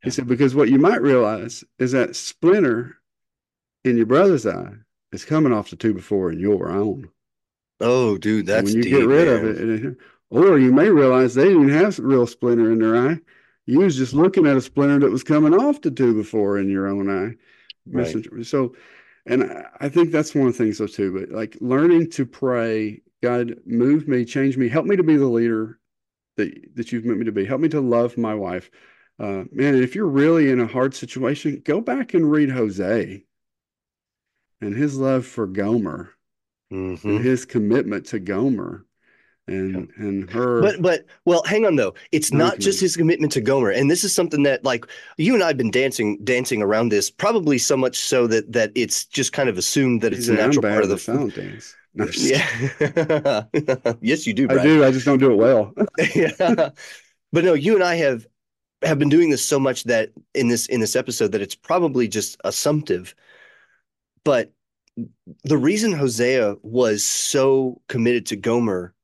He Yeah. said, because what you might realize is that splinter in your brother's eye is coming off the two before in your own. Oh, dude, And that's when you deep, get rid man. of it, it- or you may realize they didn't have a real splinter in their eye. You was just looking at a splinter that was coming off the two before in your own eye. Right. So, and I I think that's one of the things though too. But like learning to pray, God, move me, change me, help me to be the leader that that you've meant me to be. Help me to love my wife. Uh, man, and if you're really in a hard situation, go back and read Hosea and his love for Gomer Mhm. and his commitment to Gomer and and her. But but well, hang on though. It's not just his commitment to Gomer, and this is something that like you and I have been dancing dancing around this, probably so much so that that it's just kind of assumed that it's a natural part of the the. No, just yeah. [laughs] yes, you do, I do. I just don't do it well. [laughs] yeah. But no, you and I have have been doing this so much that in this in this episode that it's probably just assumptive. But the reason Hosea was so committed to Gomer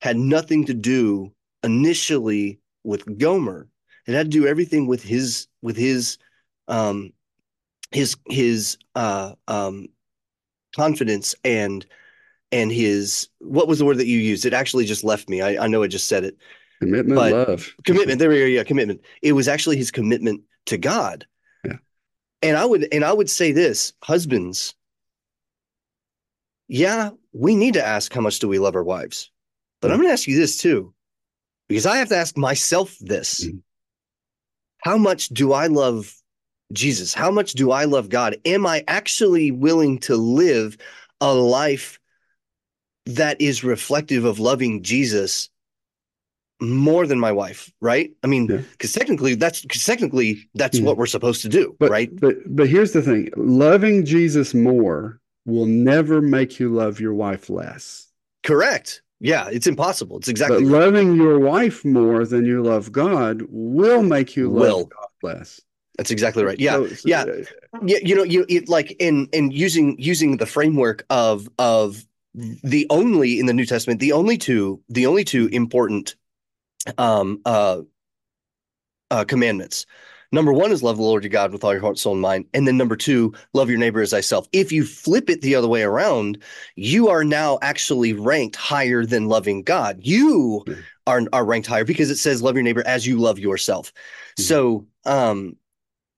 had nothing to do initially with Gomer. It had to do everything with his with his um his his uh um confidence and and his what was the word that you used? It actually just left me. I, I know I just said it. Commitment, But- love. Commitment. There we go. Yeah, commitment. It was actually his commitment to God. Yeah. And I would and I would say this, husbands. Yeah, we need to ask how much do we love our wives. But I'm going to ask you this too, because I have to ask myself this. Mhm. How much do I love Jesus? How much do I love God? Am I actually willing to live a life that is reflective of loving Jesus more than my wife, right? I mean, Yeah. because technically that's because technically that's Yeah. what we're supposed to do, But right? but but here's the thing: loving Jesus more will never make you love your wife less. Correct. Yeah, it's impossible. It's exactly but loving your wife more than you love God will make you love Will. God less. that's exactly right. Yeah. So- so, yeah. uh, yeah you know you it like in in using using the framework of of the only in the new testament the only two the only two important um uh uh commandments. Number one is love the lord your god with all your heart soul and mind. And then number two love your neighbor as thyself. If you flip it the other way around you are now actually ranked higher than loving god. You Yeah. are are ranked higher because it says love your neighbor as you love yourself. Mhm. so um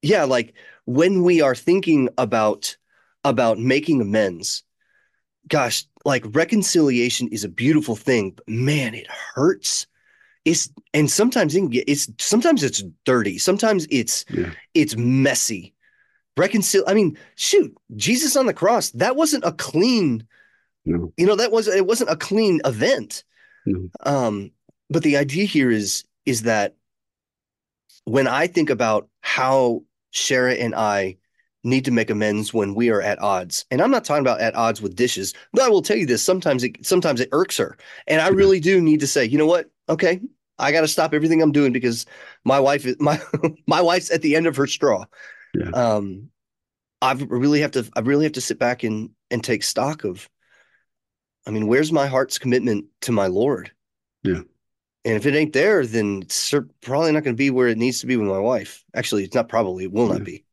yeah like when we are thinking about about making amends gosh like reconciliation is a beautiful thing but man it hurts it's and sometimes it can get, it's sometimes it's dirty sometimes it's yeah. it's messy reconcile i mean shoot jesus on the cross that wasn't a clean No. you know that was it wasn't a clean event No. um but the idea here is is that when i think about how Shara and i need to make amends when we are at odds. And i'm not talking about at odds with dishes but i will tell you this sometimes it sometimes it irks her. And i really do need to say you know what? Okay i got to stop everything i'm doing because my wife is [laughs] my my wife's at the end of her straw. Yeah. um i really have to i really have to sit back and and take stock of i mean where's my heart's commitment to my lord? Yeah. and if it ain't there then it's probably not going to be where it needs to be with my wife. Actually it's not probably it will not Yeah. be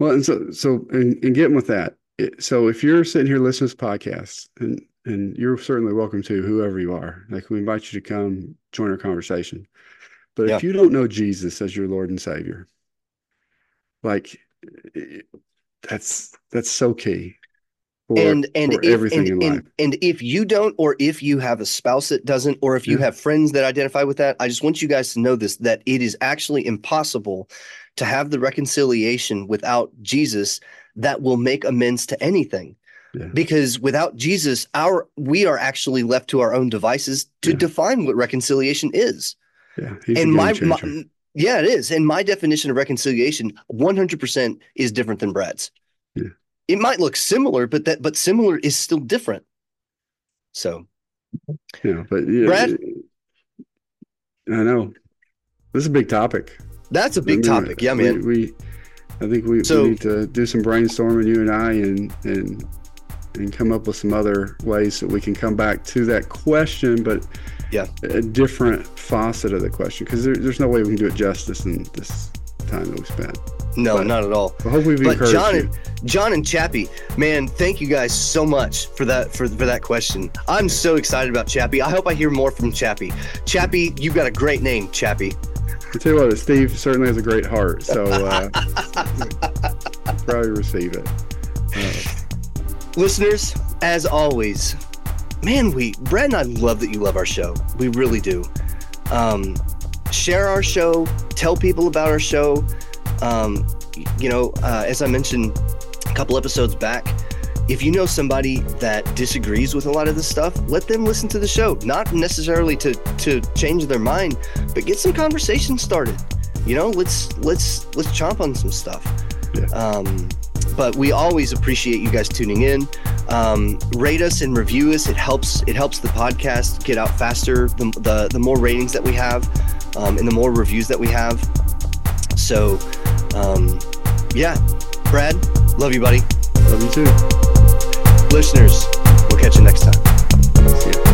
Well, and so so and, and getting with that. It, so if you're sitting here listening to this podcast, and and you're certainly welcome to whoever you are. Like we invite you to come join our conversation. But Yeah. if you don't know Jesus as your Lord and Savior, like that's that's so key for, and and if, everything and, in life. and, and if you don't or if you have a spouse that doesn't or if you Yeah. have friends that identify with that i just want you guys to know this that it is actually impossible to have the reconciliation without jesus that will make amends to anything Yeah. because without jesus our we are actually left to our own devices to Yeah. define what reconciliation is Yeah, and my, my yeah it is and my definition of reconciliation 100% is different than brad's Yeah. it might look similar but that but similar is still different so yeah, but yeah, Brad? I know this is a big topic. That's a big I topic. Yeah we- man. We, I think we, So- we need to do some brainstorming, you and I, and and and come up with some other ways that we can come back to that question, but Yeah. a different facet of the question because there, there's no way we can do it justice in this time that we spent. no But- not at all. But hopefully we've but encouraged john you. and john and chappie man thank you guys so much for that for, for that question. I'm so excited about chappie. I hope i hear more from chappie. Chappie you've got a great name chappie I tell you what, Steve certainly has a great heart, so uh, [laughs] probably receive it. Uh, listeners as always man we brad and i love that you love our show. We really do. Um, share our show tell people about our show. Um, you know uh, as i mentioned a couple episodes back if you know somebody that disagrees with a lot of this stuff let them listen to the show. Not necessarily to to change their mind but get some conversation started. You know let's let's let's chomp on some stuff. Yeah. um, but we always appreciate you guys tuning in. Um, rate us and review us. It helps it helps the podcast get out faster the, the, the more ratings that we have um, and the more reviews that we have. So um, yeah. Brad love you buddy. Love you too listeners. We'll catch you next time. See you.